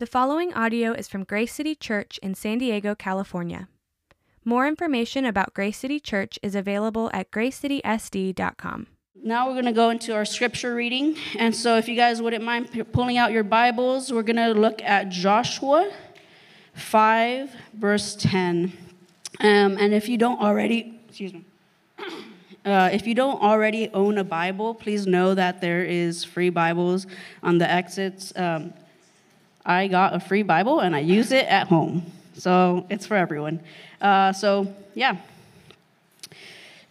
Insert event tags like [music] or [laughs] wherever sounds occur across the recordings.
The following audio is from Grace City Church in San Diego, California. More information about Grace City Church is available at gracecitysd.com. Now we're going to go into our scripture reading. And so, if you guys wouldn't mind pulling out your Bibles, we're going to look at Joshua 5, verse 10. Um, and if you don't already, excuse me. [coughs] Uh, if you don't already own a Bible, please know that there is free Bibles on the exits. Um, I got a free Bible and I use it at home, so it's for everyone. Uh, so yeah,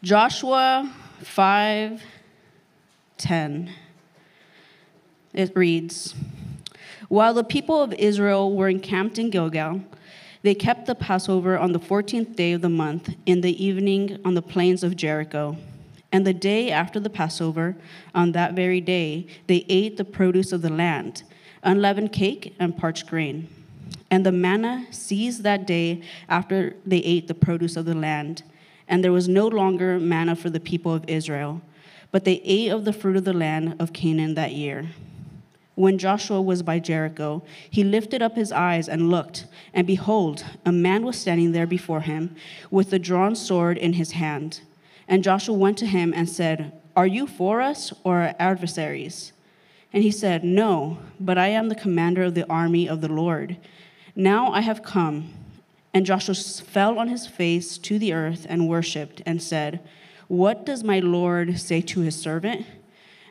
Joshua five ten. It reads, while the people of Israel were encamped in Gilgal. They kept the Passover on the 14th day of the month in the evening on the plains of Jericho. And the day after the Passover, on that very day, they ate the produce of the land, unleavened cake and parched grain. And the manna ceased that day after they ate the produce of the land. And there was no longer manna for the people of Israel, but they ate of the fruit of the land of Canaan that year. When Joshua was by Jericho, he lifted up his eyes and looked, and behold, a man was standing there before him with a drawn sword in his hand. And Joshua went to him and said, Are you for us or our adversaries? And he said, No, but I am the commander of the army of the Lord. Now I have come. And Joshua fell on his face to the earth and worshipped and said, What does my Lord say to his servant?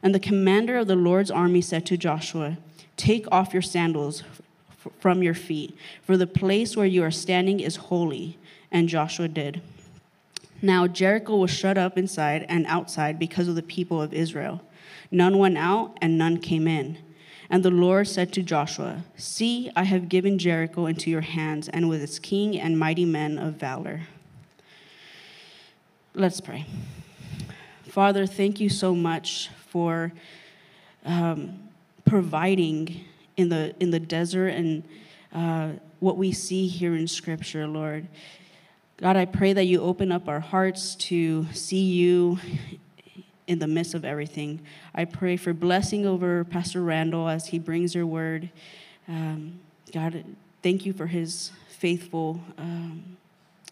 And the commander of the Lord's army said to Joshua, Take off your sandals from your feet, for the place where you are standing is holy. And Joshua did. Now Jericho was shut up inside and outside because of the people of Israel. None went out, and none came in. And the Lord said to Joshua, See, I have given Jericho into your hands, and with its king and mighty men of valor. Let's pray. Father, thank you so much for um, providing in the in the desert and uh, what we see here in Scripture, Lord. God, I pray that you open up our hearts to see you in the midst of everything. I pray for blessing over Pastor Randall as he brings your word. Um, God, thank you for his faithful um,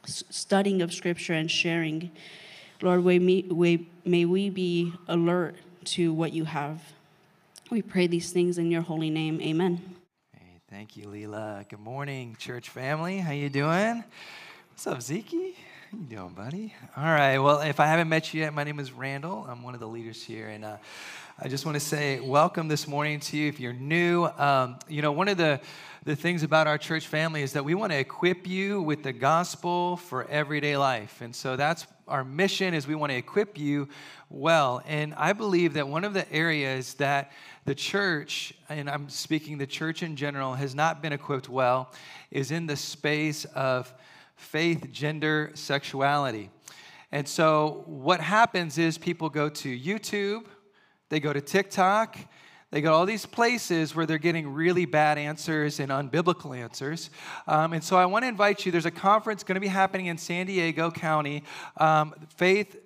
studying of Scripture and sharing. Lord, may, may we be alert to what you have. We pray these things in your holy name. Amen. Hey, thank you, Leela. Good morning, church family. How you doing? What's up, Zeke? How you doing, buddy? All right. Well, if I haven't met you yet, my name is Randall. I'm one of the leaders here, and uh, I just want to say welcome this morning to you. If you're new, um, you know one of the the things about our church family is that we want to equip you with the gospel for everyday life, and so that's our mission. Is we want to equip you well, and I believe that one of the areas that the church, and I'm speaking the church in general, has not been equipped well, is in the space of faith, gender, sexuality. And so what happens is people go to YouTube, they go to TikTok, they go to all these places where they're getting really bad answers and unbiblical answers. Um, and so I want to invite you, there's a conference going to be happening in San Diego County, um, Faith,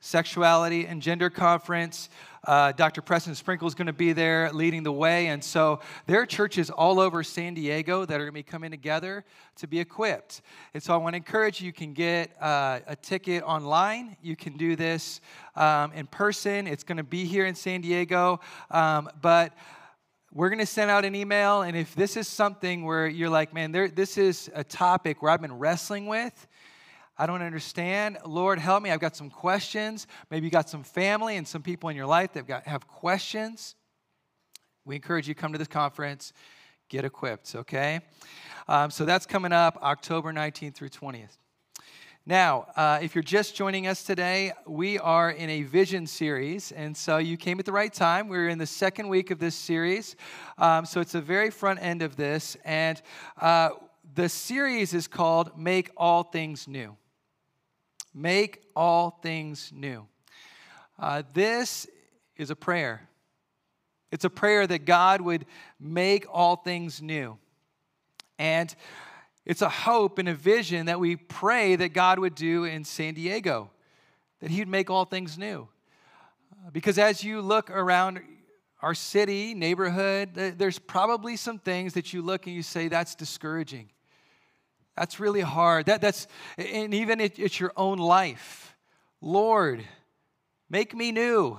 Sexuality, and Gender Conference. Uh, Dr. Preston Sprinkle is going to be there leading the way. And so there are churches all over San Diego that are going to be coming together to be equipped. And so I want to encourage you, you can get uh, a ticket online. You can do this um, in person. It's going to be here in San Diego. Um, but we're going to send out an email. And if this is something where you're like, man, there, this is a topic where I've been wrestling with, I don't understand. Lord, help me. I've got some questions. Maybe you got some family and some people in your life that got, have questions. We encourage you to come to this conference, get equipped, okay? Um, so that's coming up October 19th through 20th. Now, uh, if you're just joining us today, we are in a vision series, and so you came at the right time. We're in the second week of this series, um, so it's the very front end of this, and uh, the series is called Make All Things New. Make all things new. Uh, this is a prayer. It's a prayer that God would make all things new. And it's a hope and a vision that we pray that God would do in San Diego, that He would make all things new. Uh, Because as you look around our city, neighborhood, there's probably some things that you look and you say, that's discouraging. That's really hard. That, that's, and even it, it's your own life. Lord, make me new.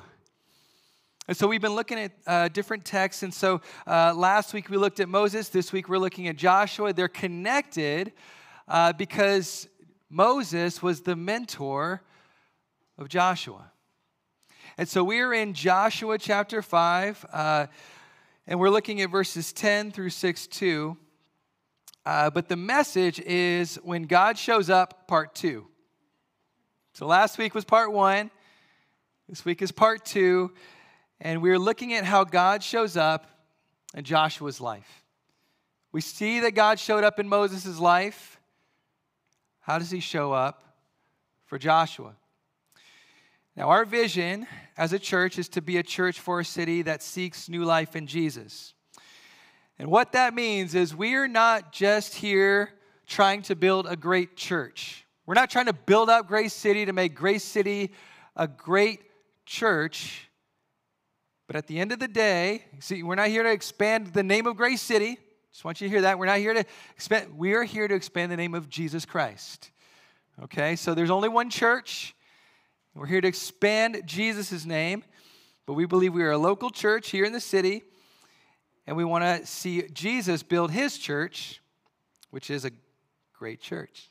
And so we've been looking at uh, different texts. And so uh, last week we looked at Moses. This week we're looking at Joshua. They're connected uh, because Moses was the mentor of Joshua. And so we're in Joshua chapter 5, uh, and we're looking at verses 10 through 6 2. Uh, but the message is when God shows up, part two. So last week was part one, this week is part two, and we're looking at how God shows up in Joshua's life. We see that God showed up in Moses' life. How does he show up for Joshua? Now, our vision as a church is to be a church for a city that seeks new life in Jesus. And what that means is we are not just here trying to build a great church. We're not trying to build up Grace City to make Grace City a great church. But at the end of the day, see, we're not here to expand the name of Grace City. Just want you to hear that. We're not here to expand, we are here to expand the name of Jesus Christ. Okay, so there's only one church. We're here to expand Jesus' name, but we believe we are a local church here in the city, and we want to see Jesus build his church, which is a great church.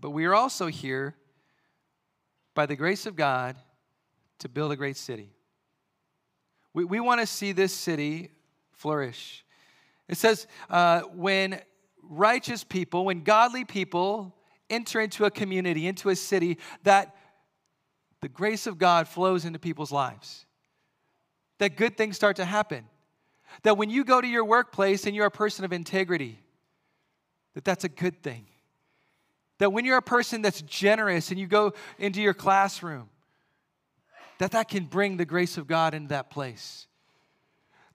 But we are also here, by the grace of God, to build a great city. We, we want to see this city flourish. It says, uh, when righteous people, when godly people enter into a community, into a city, that the grace of God flows into people's lives. That good things start to happen. That when you go to your workplace and you're a person of integrity, that that's a good thing. That when you're a person that's generous and you go into your classroom, that that can bring the grace of God into that place.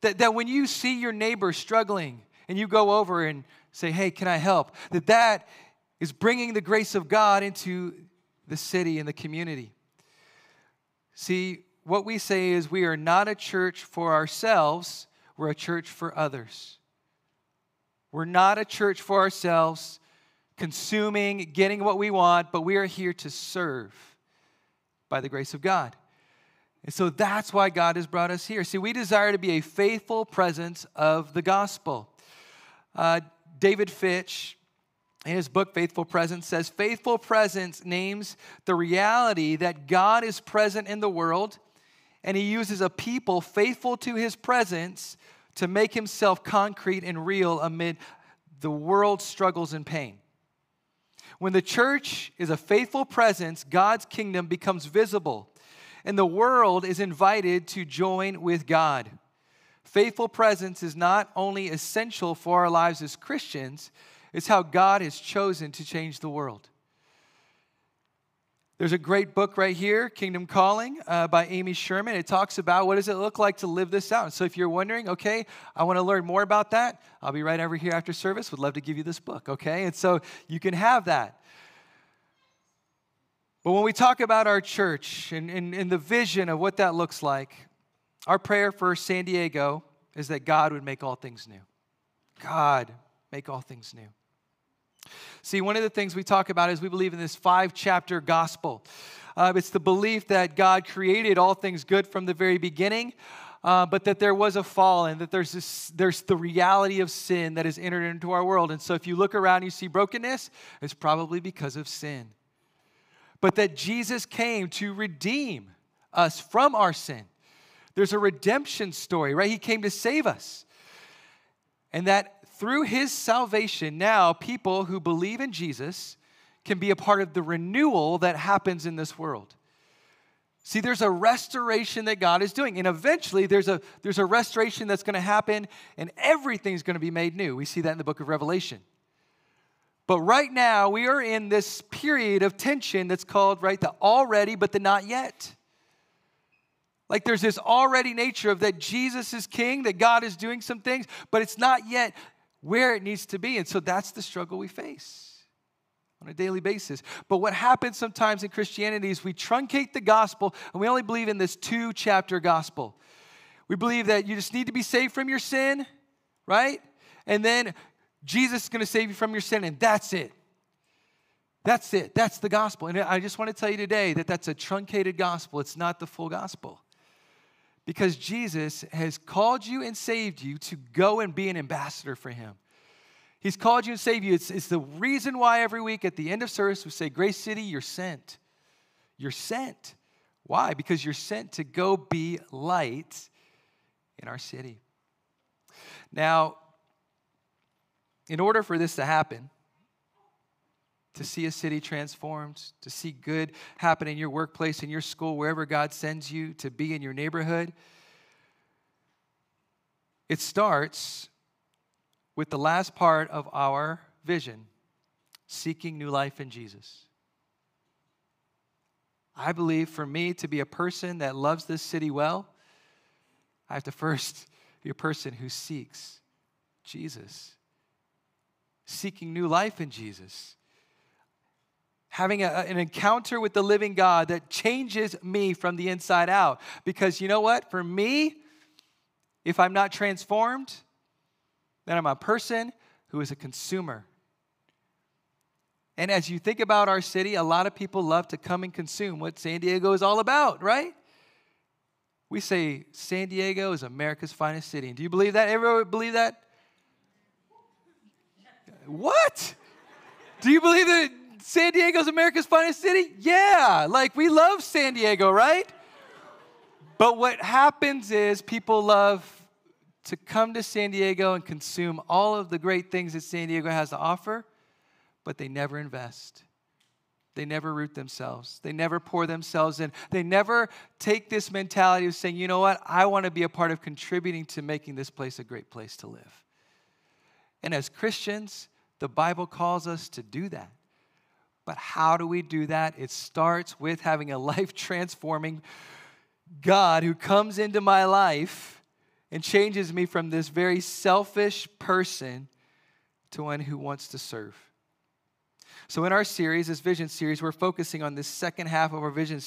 That, that when you see your neighbor struggling and you go over and say, hey, can I help? That that is bringing the grace of God into the city and the community. See, what we say is we are not a church for ourselves, we're a church for others. We're not a church for ourselves, consuming, getting what we want, but we are here to serve by the grace of God. And so that's why God has brought us here. See, we desire to be a faithful presence of the gospel. Uh, David Fitch, in his book, Faithful Presence, says Faithful Presence names the reality that God is present in the world, and he uses a people faithful to his presence to make himself concrete and real amid the world's struggles and pain. When the church is a faithful presence, God's kingdom becomes visible, and the world is invited to join with God. Faithful presence is not only essential for our lives as Christians, it's how God has chosen to change the world. There's a great book right here, Kingdom Calling, uh, by Amy Sherman. It talks about what does it look like to live this out. So if you're wondering, okay, I want to learn more about that, I'll be right over here after service. Would love to give you this book, okay? And so you can have that. But when we talk about our church and, and, and the vision of what that looks like, our prayer for San Diego is that God would make all things new. God, make all things new. See, one of the things we talk about is we believe in this five chapter gospel. Uh, it's the belief that God created all things good from the very beginning, uh, but that there was a fall and that there's, this, there's the reality of sin that has entered into our world. And so if you look around and you see brokenness, it's probably because of sin. But that Jesus came to redeem us from our sin. There's a redemption story, right? He came to save us. And that through his salvation, now people who believe in Jesus can be a part of the renewal that happens in this world. See, there's a restoration that God is doing. And eventually, there's a, there's a restoration that's going to happen, and everything's going to be made new. We see that in the book of Revelation. But right now, we are in this period of tension that's called, right, the already, but the not yet. Like there's this already nature of that Jesus is king, that God is doing some things, but it's not yet where it needs to be. And so that's the struggle we face. on a daily basis. But what happens sometimes in Christianity is we truncate the gospel and we only believe in this two chapter gospel. We believe that you just need to be saved from your sin, right? And then Jesus is going to save you from your sin, and that's it. That's it. That's the gospel. And I just want to tell you today that that's a truncated gospel. It's not the full gospel. Because Jesus has called you and saved you to go and be an ambassador for Him. He's called you and saved you. It's, it's the reason why every week at the end of service we say, Grace City, you're sent. You're sent. Why? Because you're sent to go be light in our city. Now, in order for this to happen, to see a city transformed, to see good happen in your workplace, in your school, wherever God sends you to be in your neighborhood, it starts with the last part of our vision seeking new life in Jesus. I believe for me to be a person that loves this city well, I have to first be a person who seeks Jesus, seeking new life in Jesus having a, an encounter with the living God that changes me from the inside out. Because you know what? For me, if I'm not transformed, then I'm a person who is a consumer. And as you think about our city, a lot of people love to come and consume what San Diego is all about, right? We say San Diego is America's finest city. And do you believe that? Everyone believe that? What? Do you believe that San Diego's America's finest city? Yeah, like we love San Diego, right? But what happens is people love to come to San Diego and consume all of the great things that San Diego has to offer, but they never invest. They never root themselves. They never pour themselves in. They never take this mentality of saying, you know what, I want to be a part of contributing to making this place a great place to live. And as Christians, the Bible calls us to do that. But how do we do that? It starts with having a [laughs] life transforming God who comes into my life and changes me from this very selfish person to one who wants to serve. So, in our series, this vision series, we're focusing on this second half of our vision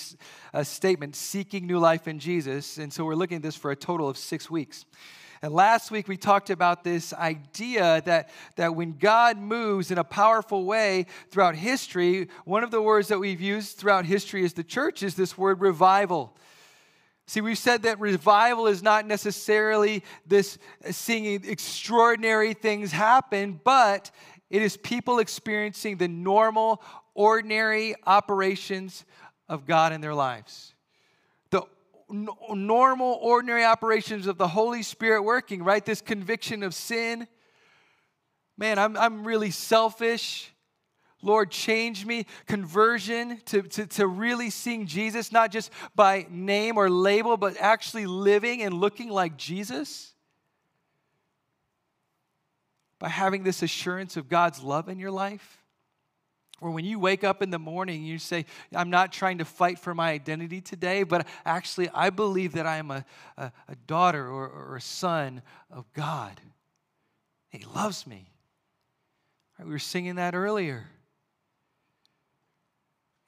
uh, statement, seeking new life in Jesus. And so, we're looking at this for a total of six weeks. And last week we talked about this idea that, that when God moves in a powerful way throughout history, one of the words that we've used throughout history as the church is this word revival. See, we've said that revival is not necessarily this seeing extraordinary things happen, but it is people experiencing the normal, ordinary operations of God in their lives normal, ordinary operations of the Holy Spirit working, right? This conviction of sin. Man, I'm, I'm really selfish. Lord, change me. Conversion to, to, to really seeing Jesus, not just by name or label, but actually living and looking like Jesus. By having this assurance of God's love in your life. Or when you wake up in the morning, you say, I'm not trying to fight for my identity today, but actually, I believe that I am a, a, a daughter or, or, a son of God. He loves me. Right, we were singing that earlier.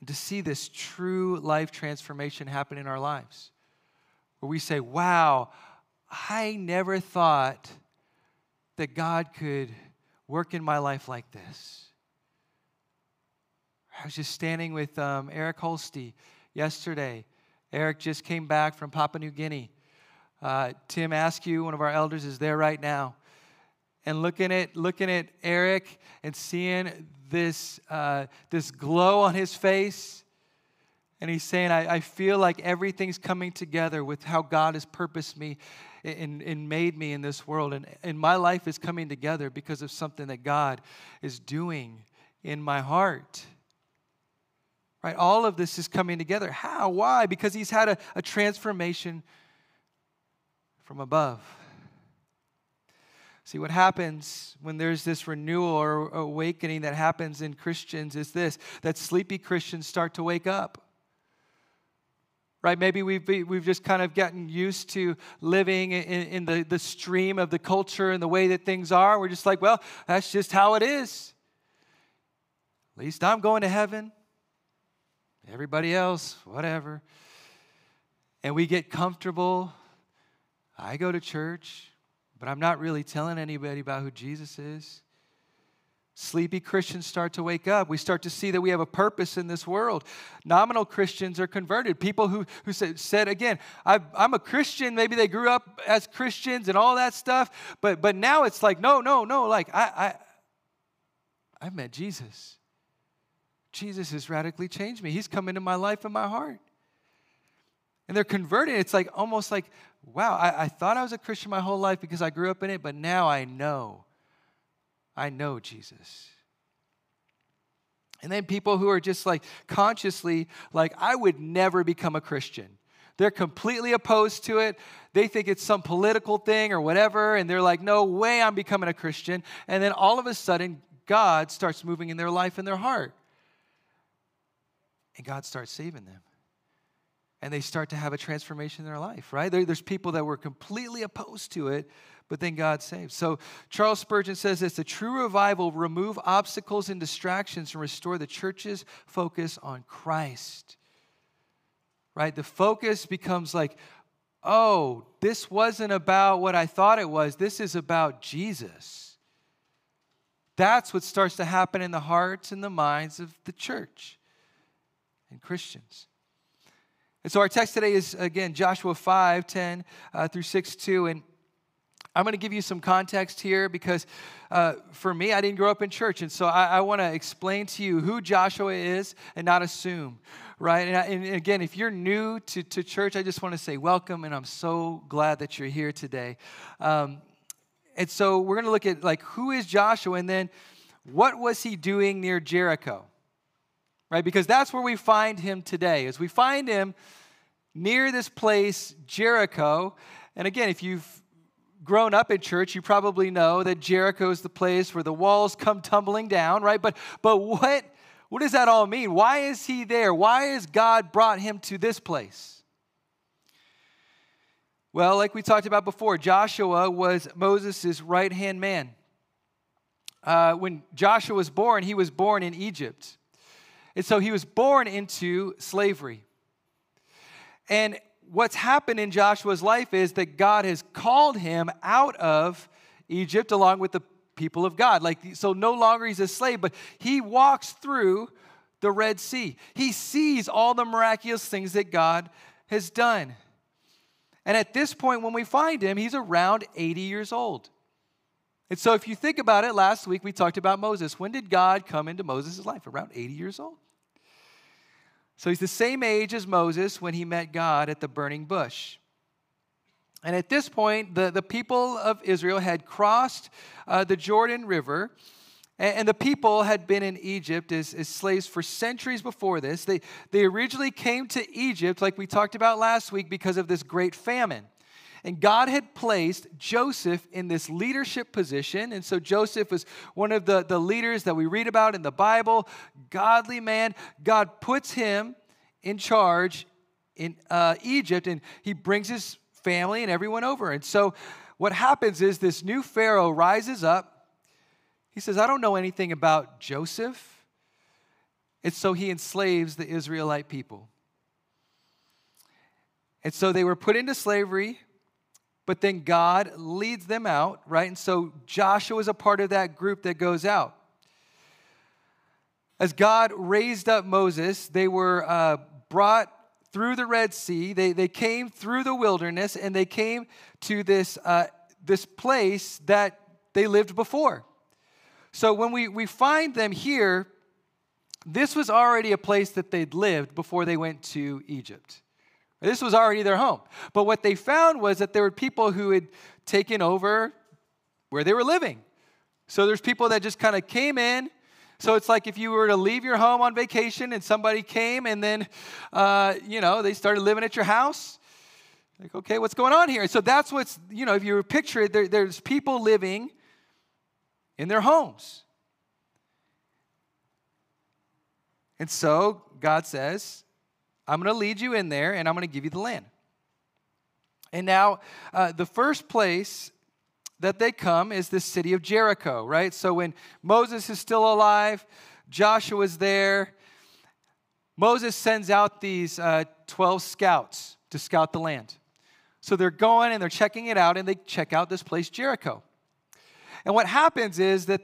And to see this true life transformation happen in our lives, where we say, Wow, I never thought that God could work in my life like this. I was just standing with um, Eric Holste yesterday. Eric just came back from Papua New Guinea. Uh, Tim Askew, one of our elders, is there right now. And looking at looking at Eric and seeing this uh, this glow on his face, and he's saying, I, I, feel like everything's coming together with how God has purposed me and, and made me in this world. And, and my life is coming together because of something that God is doing in my heart. Right? All of this is coming together. How? Why? Because he's had a, a transformation from above. See, what happens when there's this renewal or awakening that happens in Christians is this that sleepy Christians start to wake up. Right? Maybe we've, we've just kind of gotten used to living in, in the, the stream of the culture and the way that things are. We're just like, well, that's just how it is. At least I'm going to heaven. Everybody else, whatever. And we get comfortable. I go to church, but I'm not really telling anybody about who Jesus is. Sleepy Christians start to wake up. We start to see that we have a purpose in this world. Nominal Christians are converted. People who, who said, said again, i am a Christian. Maybe they grew up as Christians and all that stuff. But, but now it's like, no, no, no. Like, I, I, I met Jesus. Jesus has radically changed me. He's come into my life and my heart. And they're converted. It's like almost like, wow, I, I thought I was a Christian my whole life because I grew up in it, but now I know I know Jesus. And then people who are just like consciously, like, I would never become a Christian. They're completely opposed to it. They think it's some political thing or whatever. And they're like, no way I'm becoming a Christian. And then all of a sudden, God starts moving in their life and their heart. And God starts saving them. And they start to have a transformation in their life, right? there's people that were completely opposed to it, but then God saves. So Charles Spurgeon says this the true revival remove obstacles and distractions and restore the church's focus on Christ. Right? The focus becomes like, oh, this wasn't about what I thought it was. This is about Jesus. That's what starts to happen in the hearts and the minds of the church and Christians. And so our text today is, again, Joshua 5 10 uh, through 6 2. And I'm going to give you some context here because uh, for me, I didn't grow up in church. And so I, I want to explain to you who Joshua is and not assume, right? And, I, and, again, if you're new to, to church, I just want to say welcome, and I'm so glad that you're here today. Um, and so we're going to look at like who is Joshua and then what was he doing near Jericho? Right? Because that's where we find him today. As we find him near this place Jericho. And again, if you've grown up in church, you probably know that Jericho is the place where the walls come tumbling down, right? But, but what, what does that all mean? Why is he there? Why has God brought him to this place? Well, like we talked about before, Joshua was Moses' right hand man. Uh, when Joshua was born, he was born in Egypt. And so he was born into slavery. And what's happened in Joshua's life is that God has called him out of Egypt along with the people of God. Like so no longer he's a slave, but he walks through the Red Sea. He sees all the miraculous things that God has done. And at this point when we find him, he's around 80 years old. And so if you think about it, last week we talked about Moses. When did God come into Moses' life? Around 80 years old. So he's the same age as Moses when he met God at the burning bush. And at this point, the, the people of Israel had crossed uh, the Jordan River, and, and, the people had been in Egypt as, as slaves for centuries before this. They, they originally came to Egypt, like we talked about last week, because of this great famine. And God had placed Joseph in this leadership position. And so Joseph was one of the, the leaders that we read about in the Bible, godly man. God puts him in charge in uh, Egypt, and he brings his family and everyone over. And so what happens is this new Pharaoh rises up. He says, I don't know anything about Joseph. And so he enslaves the Israelite people. And so they were put into slavery but then God leads them out, right? And so Joshua is a part of that group that goes out. As God raised up Moses, they were uh, brought through the Red Sea. They, they came through the wilderness and they came to this, uh, this place that they lived before. So when we, we find them here, this was already a place that they'd lived before they went to Egypt. This was already their home. But what they found was that there were people who had taken over where they were living. So there's people that just kind of came in. So it's like if you were to leave your home on vacation and somebody came and then, uh, you know, they started living at your house. Like, okay, what's going on here? So that's what's, you know, if you picture it, there, there's people living in their homes. And so God says, I'm going to lead you in there and I'm going to give you the land. And now, uh, the first place that they come is the city of Jericho, right? So when Moses is still alive, Joshua's there. Moses sends out these uh, 12 scouts to scout the land. So they're going and they're checking it out, and they check out this place, Jericho. And what happens is that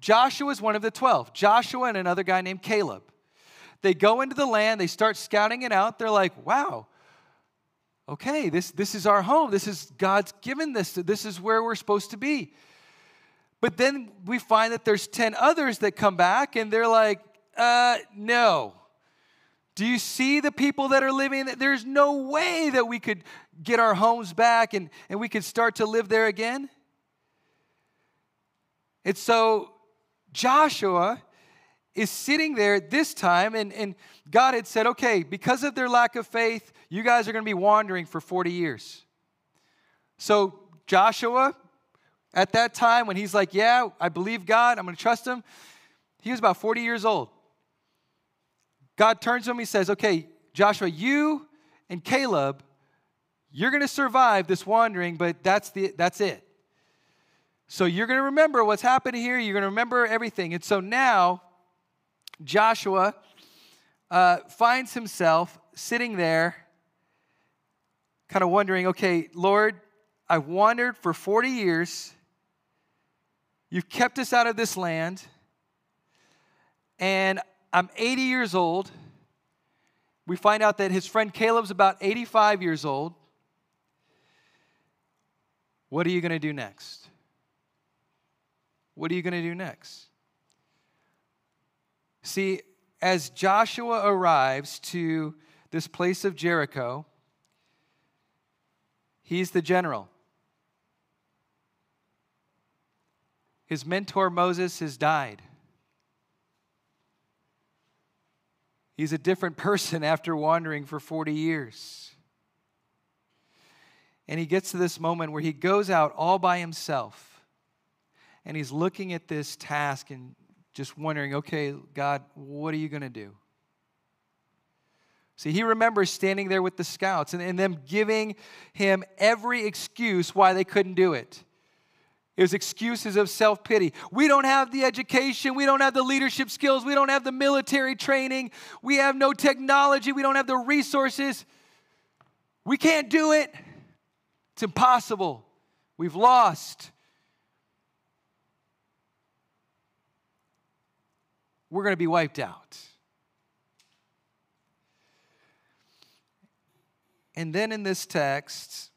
Joshua is one of the 12, Joshua and another guy named Caleb. They go into the land, they start scouting it out. They're like, wow, okay, this, this is our home. This is God's given this. This is where we're supposed to be. But then we find that there's 10 others that come back and they're like, uh, no. Do you see the people that are living? There's no way that we could get our homes back and, and we could start to live there again. And so Joshua is sitting there this time, and, and God had said, okay, because of their lack of faith, you guys are going to be wandering for 40 years. So Joshua, at that time, when he's like, yeah, I believe God, I'm going to trust him, he was about 40 years old. God turns to him, he says, okay, Joshua, you and Caleb, you're going to survive this wandering, but that's, the, that's it. So you're going to remember what's happened here. You're going to remember everything. And so now, Joshua uh, finds himself sitting there, kind of wondering, okay, Lord, I've wandered for 40 years. You've kept us out of this land. And I'm 80 years old. We find out that his friend Caleb's about 85 years old. What are you going to do next? What are you going to do next? See, as Joshua arrives to this place of Jericho, he's the general. His mentor Moses has died. He's a different [laughs] person after wandering for 40 years. And he gets to this moment where he goes out all by himself and he's looking at this task and just wondering, okay, God, what are you going to do? See, he remembers standing there with the scouts and, and them giving him every excuse why they couldn't do it. It was excuses of self pity. We don't have the education. We don't have the leadership skills. We don't have the military training. We have no technology. We don't have the resources. We can't do it. It's impossible. We've lost. We're going to be wiped out. And then in this text,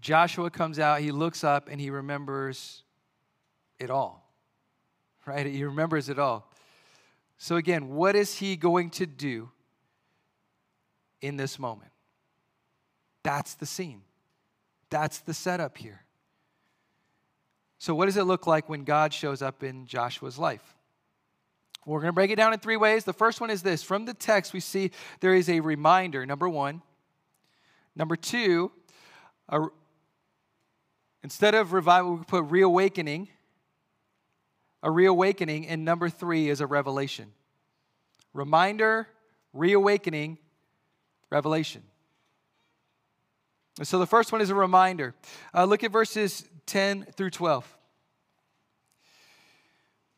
Joshua comes out, he looks up, and he remembers it all. Right? He remembers it all. So, again, what is he going to do in this moment? That's the scene. That's the setup here. So, what does it look like when God shows up in Joshua's life? We're going to break it down in three ways. The first one is this from the text, we see there is a reminder, number one. Number two, a, instead of revival, we put reawakening. A reawakening. And number three is a revelation. Reminder, reawakening, revelation. so the first one is a reminder. Uh, look at verses 10 through 12.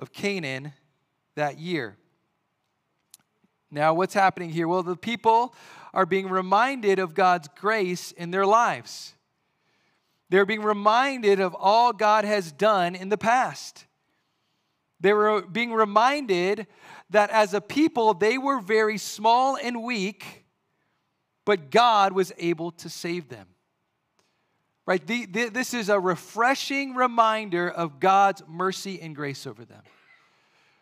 of Canaan that year. Now, what's happening here? Well, the people are being reminded of God's grace in their lives. They're being reminded of all God has done in the past. They were being reminded that as a people, they were very small and weak, but God was able to save them. Right? The, the, this is a refreshing reminder of God's mercy and grace over them.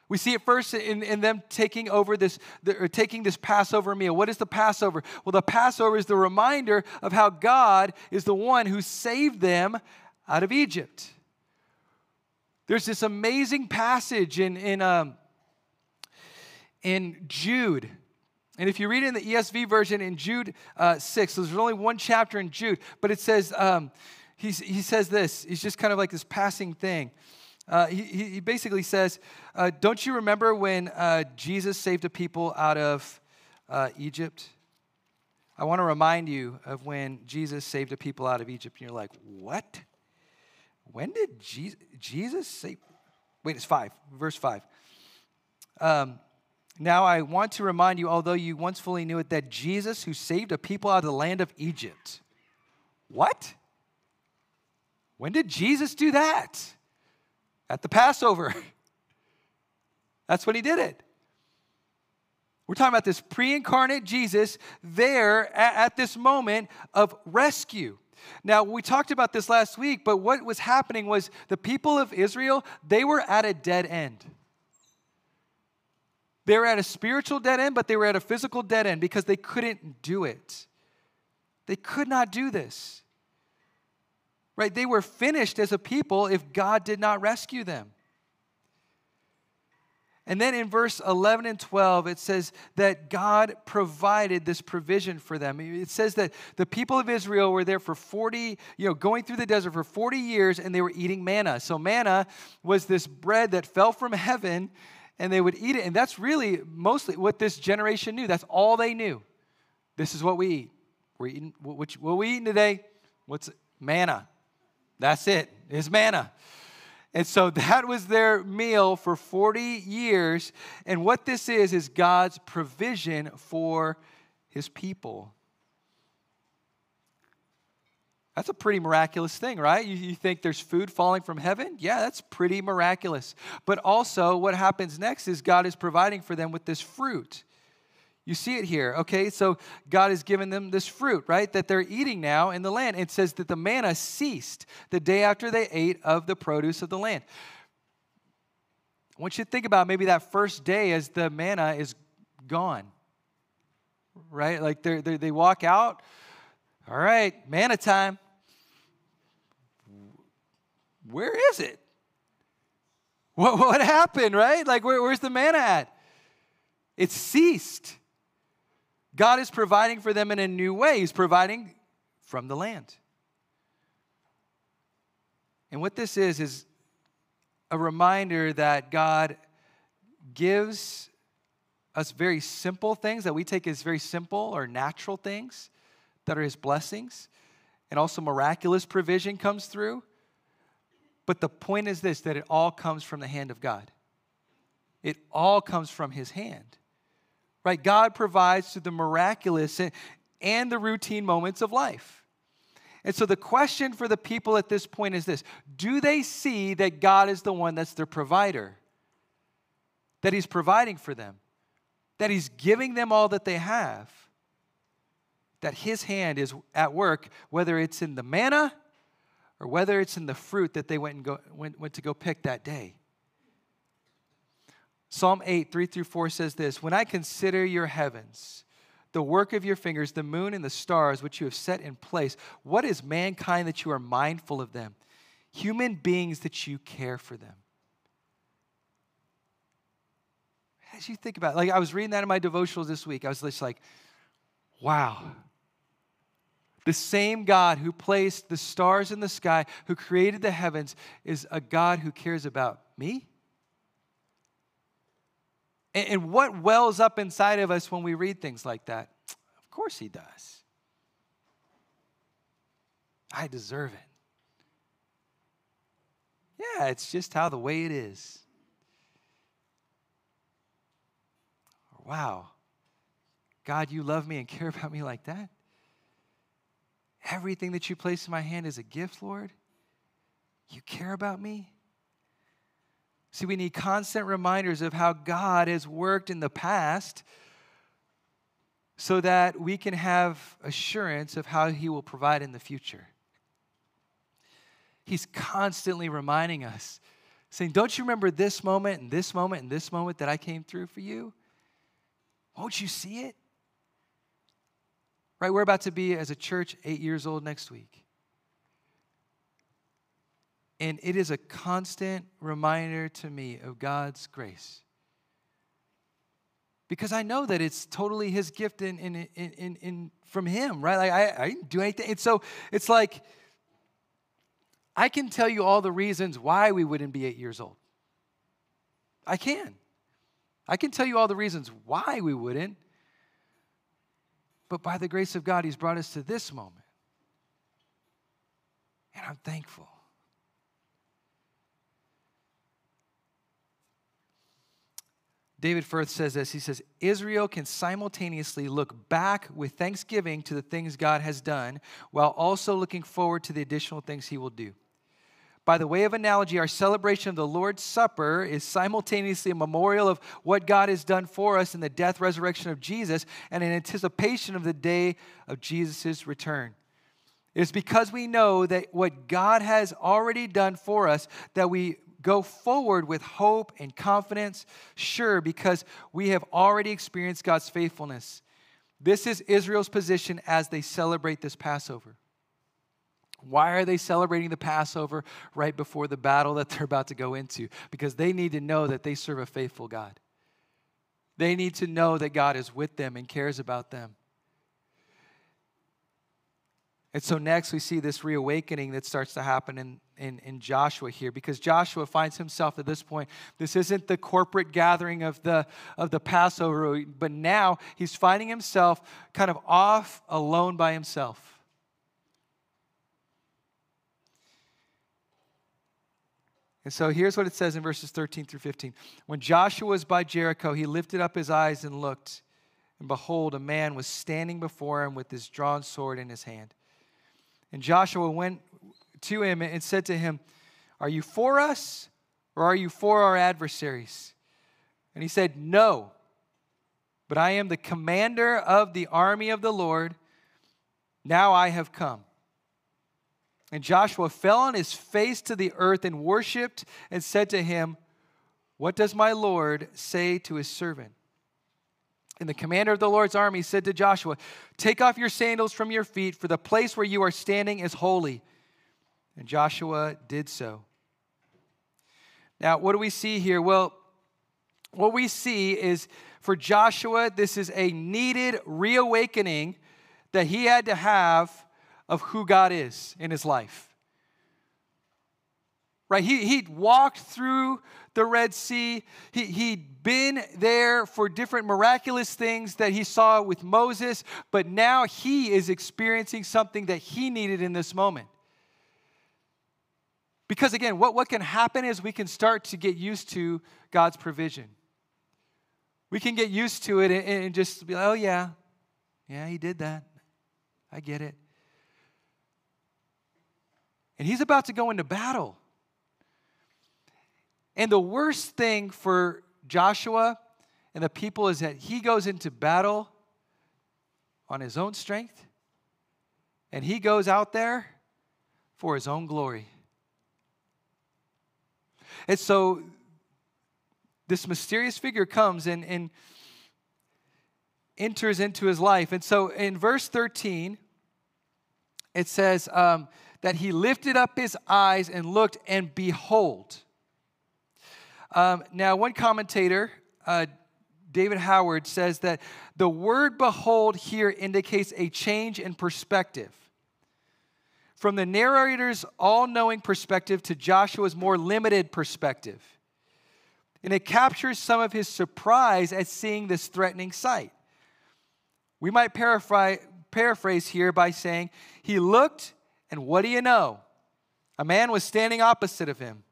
We see it first in, in them taking over this, or taking this Passover meal. What is the Passover? Well, the Passover is the reminder of how God is the one who saved them out of Egypt. There's this amazing passage in, in, um, in Jude. And if you read in the ESV version in Jude uh, 6, so there's only one chapter in Jude, but it says, um, he says this. He's just kind of like this passing thing. Uh, he, he basically says, uh, Don't you remember when uh, Jesus saved a people out of uh, Egypt? I want to remind you of when Jesus saved a people out of Egypt. And you're like, What? When did Jesus, Jesus save? Wait, it's five, verse five. Um, now I want to remind you, although you once fully knew it, that Jesus, who saved a people out of the land of Egypt. What? When did Jesus do that? At the Passover. [laughs] That's when he did it. We're talking about this pre incarnate Jesus there at, this moment of rescue. Now, we talked about this last week, but what was happening was the people of Israel, they were at a dead end. They were at a spiritual dead end, but they were at a physical dead end because they couldn't do it. They could not do this. Right? They were finished as a people if God did not rescue them. And then in verse 11 and 12, it says that God provided this provision for them. It says that the people of Israel were there for 40, you know, going through the desert for 40 years and they were eating manna. So manna was this bread that fell from heaven and they would eat it. And that's really mostly what this generation knew. That's all they knew. This is what we eat. We're eating, what, what we eating today? What's manna? That's it. It's manna. And so [laughs] that was their meal for 40 years. And what this is, is God's provision for his people. That's a pretty miraculous thing, right? You, you, think there's food falling from heaven? Yeah, that's pretty miraculous. But also, what happens next is God is providing for them with this fruit. You see it here, okay? So God has given them this fruit, right, that they're eating now in the land. It says that the manna ceased the day after they ate of the produce of the land. I want you to think about maybe that first day as the manna is gone, right? Like they they walk out, all right, manna time. Where is it? What, what happened, right? Like, where, where's the manna at? It ceased. God is providing for them in a new way. He's providing from the land. And what this is, is a reminder that God gives us very simple things that we take as very simple or natural things that are His blessings. And also, miraculous provision comes through. But the point is this that it all comes from the hand of God, it all comes from His hand right? God provides through the miraculous and the routine moments of life. And so the question for the people at this point is this Do they see that God is the one that's their provider? That He's providing for them? That He's giving them all that they have? That His hand is at work, whether it's in the manna or whether it's in the fruit that they went, and go, went, went to go pick that day? Psalm 8, 3 through 4 says this When I consider your heavens, the work of your fingers, the moon and the stars which you have set in place, what is mankind that you are mindful of them? Human beings that you care for them. As you think about it, like I was reading that in my devotionals this week, I was just like, wow. The same God who placed the stars in the sky, who created the heavens, is a God who cares about me and, what wells up inside of us when we read things like that? Of course, He does. I deserve it. Yeah, it's just how the way it is. Wow. God, you love me and care about me like that? Everything that you place in my hand is a gift, Lord? You care about me? See, we need constant reminders of how God has worked in the past so that we can have assurance of how He will provide in the future. He's constantly reminding us, saying, Don't you remember this moment and this moment and this moment that I came through for you? Won't you see it? Right, we're about to be, as a church, eight years old next week. And it is a constant reminder to me of God's grace. Because I know that it's totally His gift in, in, in, in, in from Him, right? Like I, I didn't do anything. And so it's like, I can tell you all the reasons why we wouldn't be eight years old. I can. I can tell you all the reasons why we wouldn't. But by the grace of God, He's brought us to this moment. And I'm thankful. David Firth says this. He says, Israel can simultaneously look back with thanksgiving to the things God has done while also looking forward to the additional things He will do. By the way of analogy, our celebration of the Lord's Supper is simultaneously a memorial of what God has done for us in the death, resurrection of Jesus, and an anticipation of the day of Jesus' return. It is because we know that what God has already done for us that we go forward with hope and confidence, sure, because we have already experienced God's faithfulness. This is Israel's position as they celebrate this Passover. Why are they celebrating the Passover right before the battle that they're about to go into? Because they need to know that they serve a faithful God. They need to know that God is with them and cares about them. And so next we see this reawakening that starts to happen in, in, in, Joshua here because Joshua finds himself at this point. This isn't the corporate gathering of the, of the Passover, but now he's finding himself kind of off alone by himself. And so here's what it says in verses 13 through 15. When Joshua was by Jericho, he lifted up his eyes and looked, and behold, a man was standing before him with his drawn sword in his hand. And Joshua went to him and said to him, Are you for us or are you for our adversaries? And he said, No, but I am the commander of the army of the Lord. Now I have come. And Joshua fell on his face to the earth and worshiped and said to him, What does my Lord say to his servant? And the commander of the Lord's army said to Joshua, Take off your sandals from your feet, for the place where you are standing is holy. And Joshua did so. Now, what do we see here? Well, what we see is for Joshua, this is a needed reawakening that he had to have of who God is in his life right? He, he'd walked through the Red Sea. He, he'd been there for different miraculous things that he saw with Moses, but now he is experiencing something that he needed in this moment. Because again, what, what can happen is we can start to get used to God's provision. We can get used to it and, and just be like, oh, yeah, yeah, he did that. I get it. And he's about to go into battle. And the worst thing for Joshua and the people is that he goes into battle on his own strength and he goes out there for his own glory. And so this mysterious figure comes and, and enters into his life. And so in verse 13, it says um, that he lifted up his eyes and looked, and behold, um, now, one commentator, uh, David Howard, says that the word behold here indicates a change in perspective. From the narrator's all knowing perspective to Joshua's more limited perspective. And it captures some of his surprise at seeing this threatening sight. We might paraphrase, paraphrase here by saying, He looked, and what do you know? A man was standing opposite of him.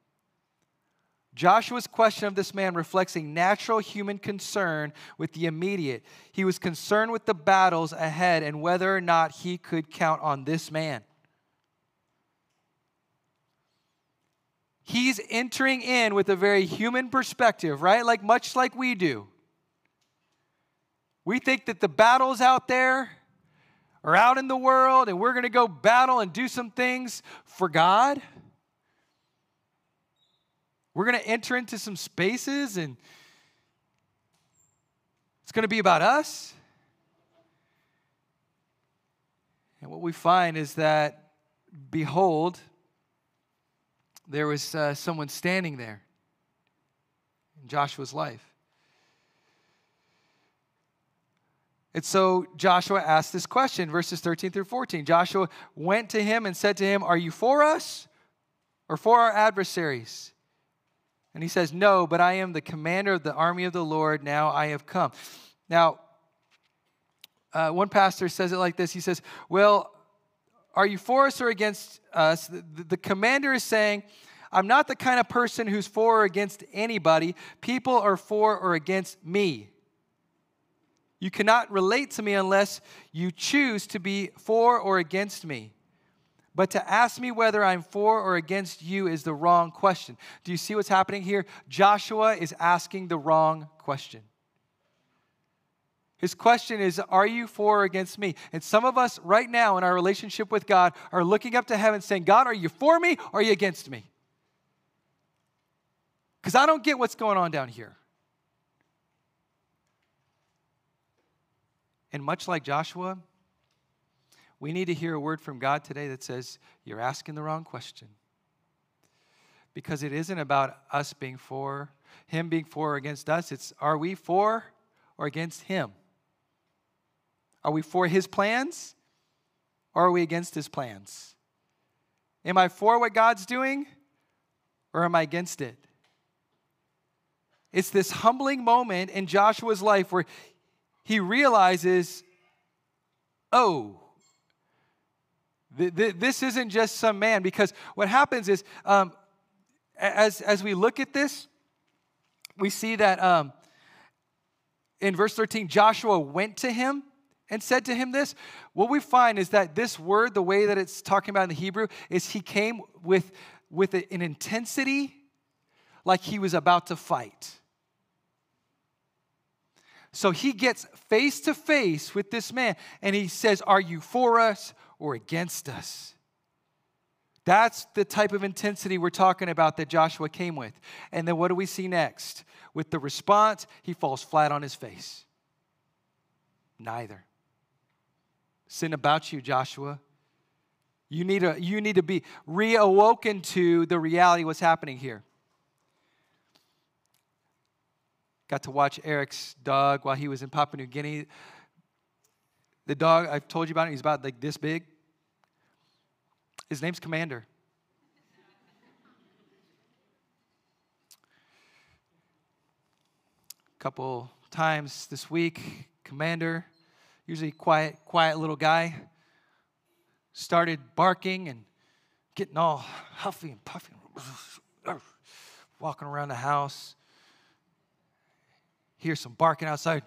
Joshua's question of this man reflects a natural human concern with the immediate. He was concerned with the battles ahead and whether or not he could count on this man. He's entering in with a very human perspective, right? Like much like we do. We think that the battles out there are out in the world and we're going to go battle and do some things for God. We're going to enter into some spaces and it's going to be about us. And what we find is that, behold, there was uh, someone standing there in Joshua's life. And so Joshua asked this question, verses 13 through 14. Joshua went to him and said to him, Are you for us or for our adversaries? And he says, No, but I am the commander of the army of the Lord. Now I have come. Now, uh, one pastor says it like this He says, Well, are you for us or against us? The, the commander is saying, I'm not the kind of person who's for or against anybody. People are for or against me. You cannot relate to me unless you choose to be for or against me. But to ask me whether I'm for or against you is the wrong question. Do you see what's happening here? Joshua is asking the wrong question. His question is, Are you for or against me? And some of us right now in our relationship with God are looking up to heaven saying, God, are you for me or are you against me? Because I don't get what's going on down here. And much like Joshua, we need to hear a word from God today that says, You're asking the wrong question. Because it isn't about us being for, Him being for or against us. It's are we for or against Him? Are we for His plans or are we against His plans? Am I for what God's doing or am I against it? It's this humbling moment in Joshua's life where he realizes, oh, th- th- this isn't just some man. Because what happens is, um, as, as we look at this, we see that um, in verse 13, Joshua went to him and said to him this. What we find is that this word, the way that it's talking about in the Hebrew, is he came with, with an intensity like he was about to fight. So he gets face to face with this man and he says, Are you for us or against us? That's the type of intensity we're talking about that Joshua came with. And then what do we see next? With the response, he falls flat on his face. Neither. Sin about you, Joshua. You need, to, you need to be reawoken to the reality what's happening here. Got to watch Eric's dog while he was in Papua New Guinea. The dog, I've told you about it, he's about like this big. His name's Commander. A couple times this week, Commander, usually quiet, quiet little guy, started barking and getting all huffy and puffy, walking around the house hear some barking outside.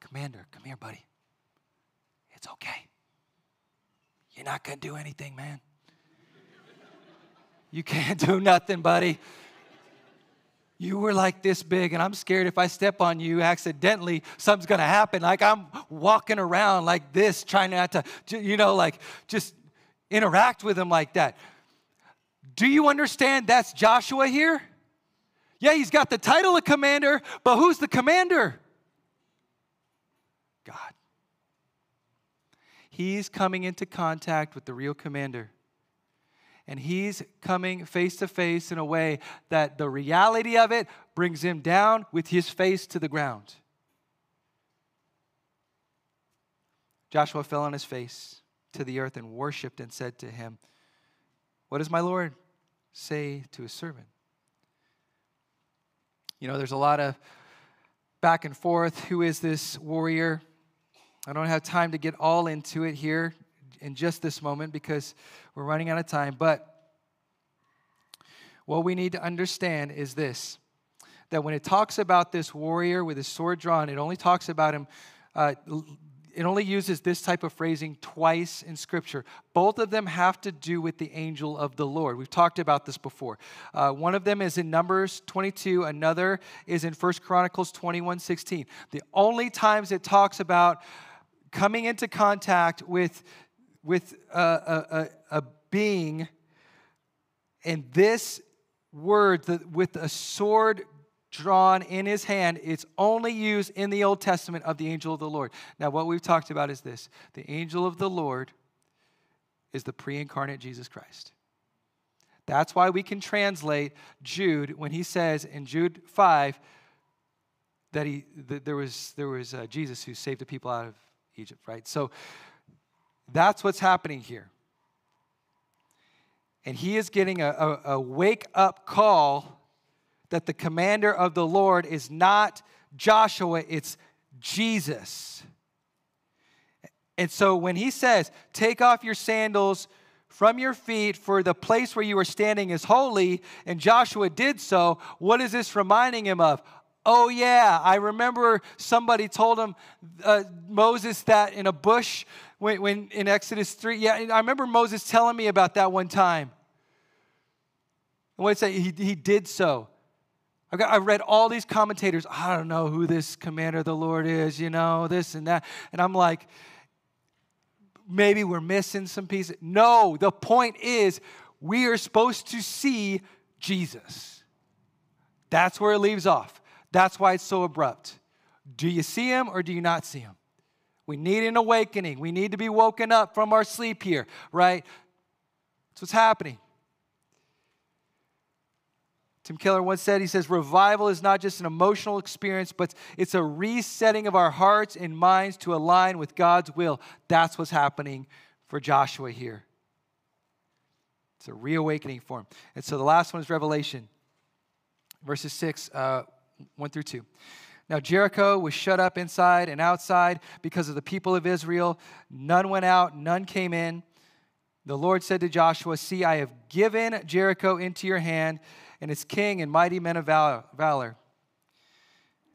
Commander, come here, buddy. It's okay. You're not going to do anything, man. You can't [laughs] do nothing, buddy. You were like this big, and I'm scared if I step on you accidentally, something's gonna happen. Like I'm walking around like this, trying not to, you know, like just interact with him like that. Do you understand that's Joshua here? Yeah, he's got the title of commander, but who's the commander? God. He's coming into contact with the real commander. And he's coming face to face in a way that the reality of it brings him down with his face to the ground. Joshua fell on his face to the earth and worshiped and said to him, What does my Lord say to his servant? You know, there's a lot of back and forth. Who is this warrior? I don't have time to get all into it here in just this moment because we're running out of time. But what we need to understand is this that when it talks about this warrior with his sword drawn, it only talks about him uh, it only uses this type of phrasing twice in Scripture. Both of them have to do with the angel of the Lord. We've talked about this before. Uh, one of them is in Numbers 22, another is in 1 Chronicles 21 16. The only times it talks about coming into contact with, with a, a, a being, and this word, the, with a sword drawn in his hand. It's only used in the Old Testament of the angel of the Lord. Now, what we've talked about is this the angel of the Lord is the pre incarnate Jesus Christ. That's why we can translate Jude when he says in Jude 5 that, he, that there was, there was uh, Jesus who saved the people out of Egypt, right? So that's what's happening here. And he is getting a, a, a wake up call that the commander of the Lord is not Joshua, it's Jesus. And so when he says, Take off your sandals from your feet, for the place where you are standing is holy, and Joshua did so, what is this reminding him of? Oh, yeah, I remember somebody told him, uh, Moses, that in a bush when, when in Exodus 3. Yeah, I remember Moses telling me about that one time. And what did say? He, he did so. I've, got, I've read all these commentators. I don't know who this commander of the Lord is, you know, this and that. And I'm like, maybe we're missing some pieces. No, the point is we are supposed to see Jesus. That's where it leaves off. That's why it's so abrupt. Do you see him or do you not see him? We need an awakening. We need to be woken up from our sleep here, right? That's what's happening. Tim Keller once said, he says, revival is not just an emotional experience, but it's a resetting of our hearts and minds to align with God's will. That's what's happening for Joshua here. It's a reawakening for him. And so the last one is Revelation, verses 6, uh, 1 through 2. Now, Jericho was shut up inside and outside because of the people of Israel. None went out, none came in. The Lord said to Joshua, See, I have given Jericho into your hand and its king and mighty men of valor.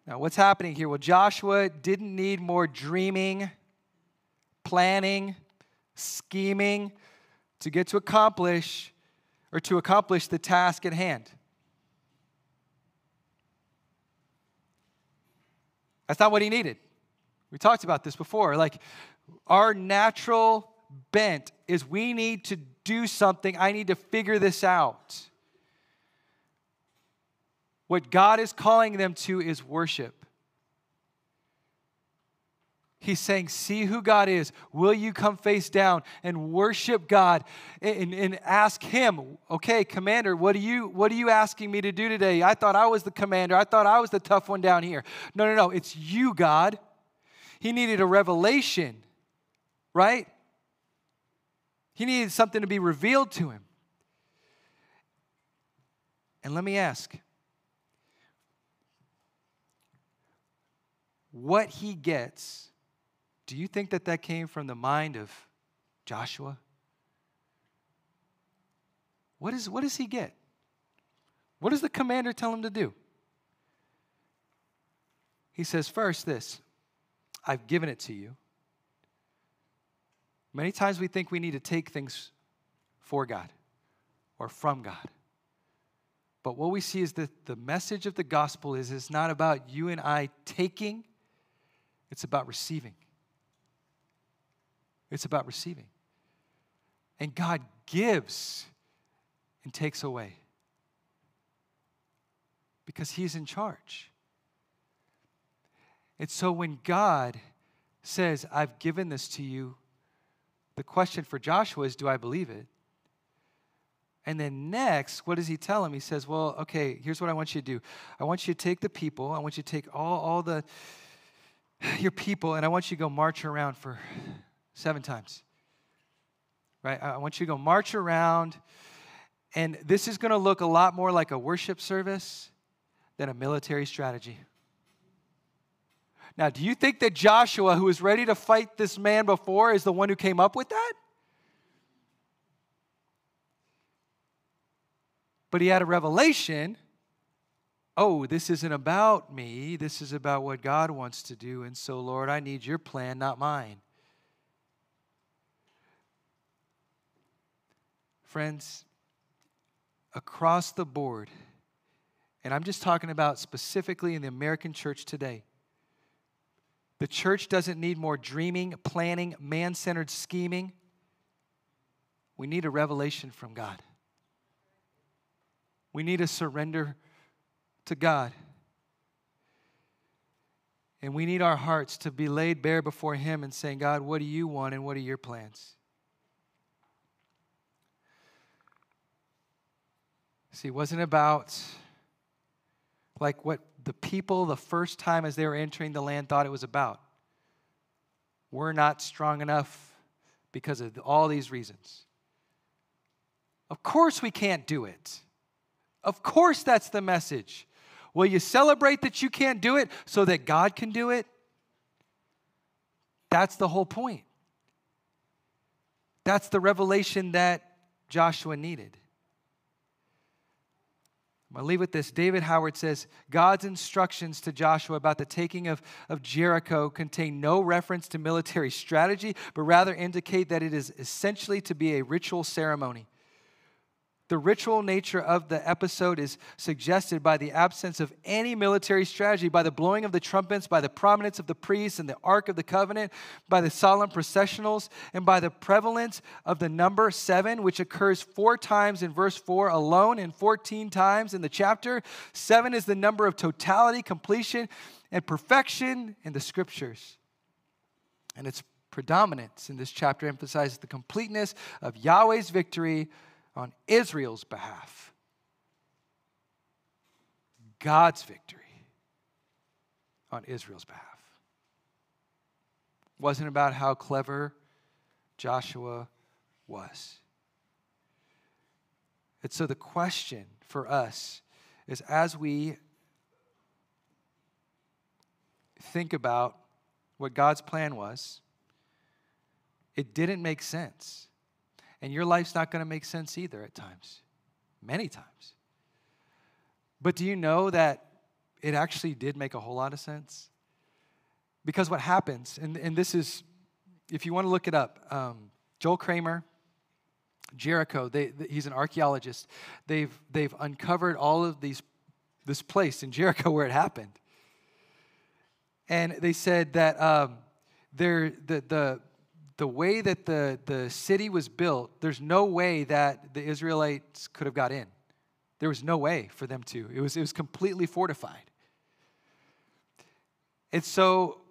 Now, what's happening here? Well, Joshua didn't need more dreaming, planning, scheming to get to accomplish or to accomplish the task at hand. That's not what he needed. We talked about this before. Like, our natural bent is we need to do something. I need to figure this out. What God is calling them to is worship. He's saying, See who God is. Will you come face down and worship God and, and, ask Him, okay, Commander, what are, you, what are you asking me to do today? I thought I was the commander. I thought I was the tough one down here. No, no, no. It's you, God. He needed a revelation, right? He needed something to be revealed to him. And let me ask what he gets, do you think that that came from the mind of Joshua? What, is, what does he get? What does the commander tell him to do? He says, first, this I've given it to you. Many times we think we need to take things for God or from God. But what we see is that the message of the gospel is it's not about you and I taking it's about receiving. It's about receiving. And God gives and takes away because He's in charge. And so when God says, I've given this to you, the question for Joshua is, do I believe it? And then next, what does he tell him? He says, Well, okay, here's what I want you to do. I want you to take the people, I want you to take all, all the [sighs] your people, and I want you to go march around for seven times. Right? I want you to go march around, and this is going to look a lot more like a worship service than a military strategy. Now, do you think that Joshua, who was ready to fight this man before, is the one who came up with that? But he had a revelation oh, this isn't about me. This is about what God wants to do. And so, Lord, I need your plan, not mine. Friends, across the board, and I'm just talking about specifically in the American church today, the church doesn't need more dreaming, planning, man centered scheming. We need a revelation from God. We need a surrender to God. And we need our hearts to be laid bare before Him and saying, God, what do you want and what are your plans? See, it wasn't about like what the people the first time as they were entering the land thought it was about. We're not strong enough because of all these reasons. Of course, we can't do it. Of course, that's the message. Will you celebrate that you can't do it so that God can do it? That's the whole point. That's the revelation that Joshua needed. I'm to leave with this. David Howard says God's instructions to Joshua about the taking of, of Jericho contain no reference to military strategy, but rather indicate that it is essentially to be a ritual ceremony. The ritual nature of the episode is suggested by the absence of any military strategy, by the blowing of the trumpets, by the prominence of the priests and the Ark of the Covenant, by the solemn processionals, and by the prevalence of the number seven, which occurs four times in verse four alone and 14 times in the chapter. Seven is the number of totality, completion, and perfection in the scriptures. And its predominance in this chapter emphasizes the completeness of Yahweh's victory on Israel's behalf. God's victory on Israel's behalf. Wasn't about how clever Joshua was. And so the question for us is as we think about what God's plan was, it didn't make sense. And your life's not going to make sense either at times, many times. But do you know that it actually did make a whole lot of sense? Because what happens, and, and this is, if you want to look it up, um, Joel Kramer, Jericho, they, they, he's an archaeologist. They've, they've uncovered all of these, this place in Jericho where it happened. And they said that um, there, the, the, the way that the, the city was built, there's no way that the Israelites could have got in. There was no way for them to. It was, it was completely fortified. And so,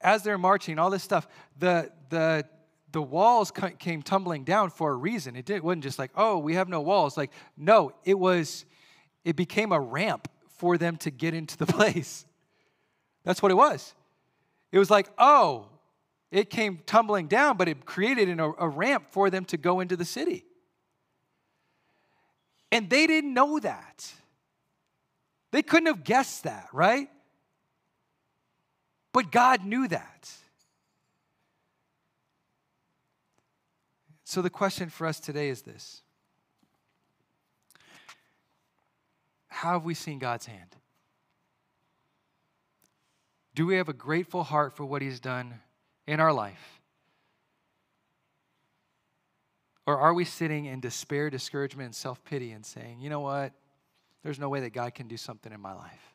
as they're marching, all this stuff, the, the, the walls came tumbling down for a reason. It, did, it wasn't just like, oh, we have no walls. Like, no, it was, it became a ramp for them to get into the [laughs] place. That's what it was. It was like, oh, it came tumbling down, but it created an, a ramp for them to go into the city. And they didn't know that. They couldn't have guessed that, right? But God knew that. So the question for us today is this How have we seen God's hand? Do we have a grateful heart for what He's done in our life? Or are we sitting in despair, discouragement, and self pity and saying, you know what? There's no way that God can do something in my life.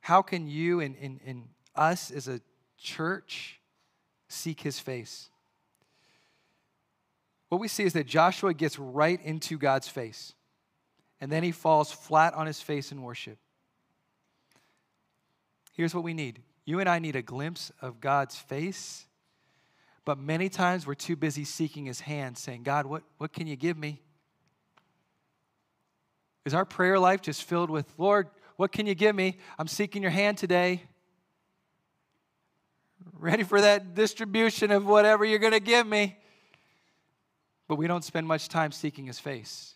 How can you and, and, and us as a church seek his face? What we see is that Joshua gets right into God's face, and then he falls flat on his face in worship. Here's what we need you and I need a glimpse of God's face, but many times we're too busy seeking his hand, saying, God, what, what can you give me? Is our prayer life just filled with, Lord, what can you give me? I'm seeking your hand today. Ready for that distribution of whatever you're going to give me. But we don't spend much time seeking his face,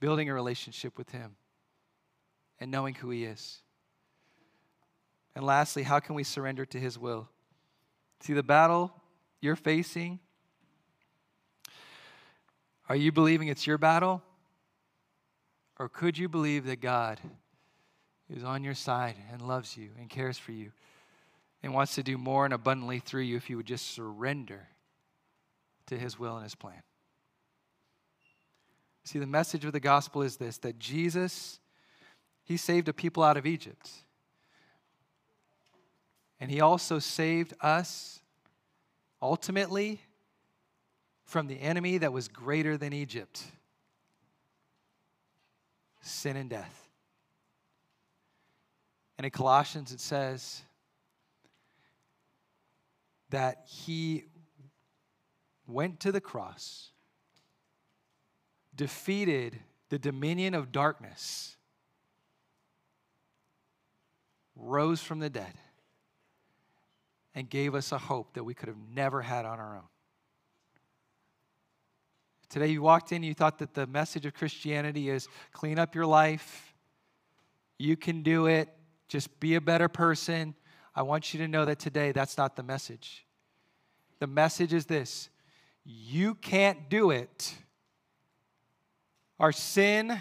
building a relationship with him, and knowing who he is. And lastly, how can we surrender to His will? See, the battle you're facing, are you believing it's your battle? Or could you believe that God is on your side and loves you and cares for you and wants to do more and abundantly through you if you would just surrender to His will and His plan? See, the message of the gospel is this that Jesus, He saved a people out of Egypt. And he also saved us ultimately from the enemy that was greater than Egypt sin and death. And in Colossians, it says that he went to the cross defeated the dominion of darkness, rose from the dead, and gave us a hope that we could have never had on our own. Today, you walked in, you thought that the message of Christianity is clean up your life, you can do it, just be a better person. I want you to know that today that's not the message. The message is this you can't do it. Our sin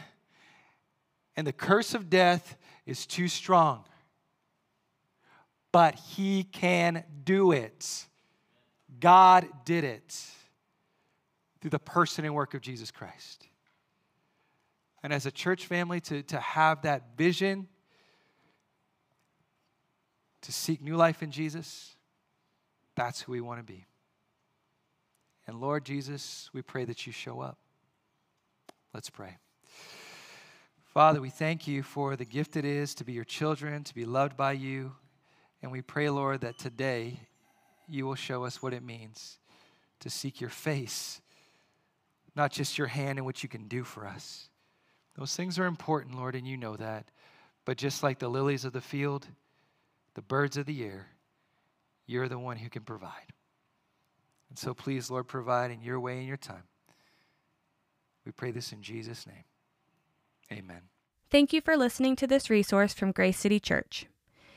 and the curse of death is too strong. But He can do it. God did it through the person and work of Jesus Christ. And as a church family, to, to have that vision, to seek new life in Jesus, that's who we want to be. And Lord Jesus, we pray that you show up. Let's pray. Father, we thank you for the gift it is to be your children, to be loved by you. And we pray, Lord, that today you will show us what it means to seek your face, not just your hand and what you can do for us. Those things are important, Lord, and you know that. But just like the lilies of the field, the birds of the air, you're the one who can provide. And so please, Lord, provide in your way and your time. We pray this in Jesus' name. Amen. Thank you for listening to this resource from Grace City Church.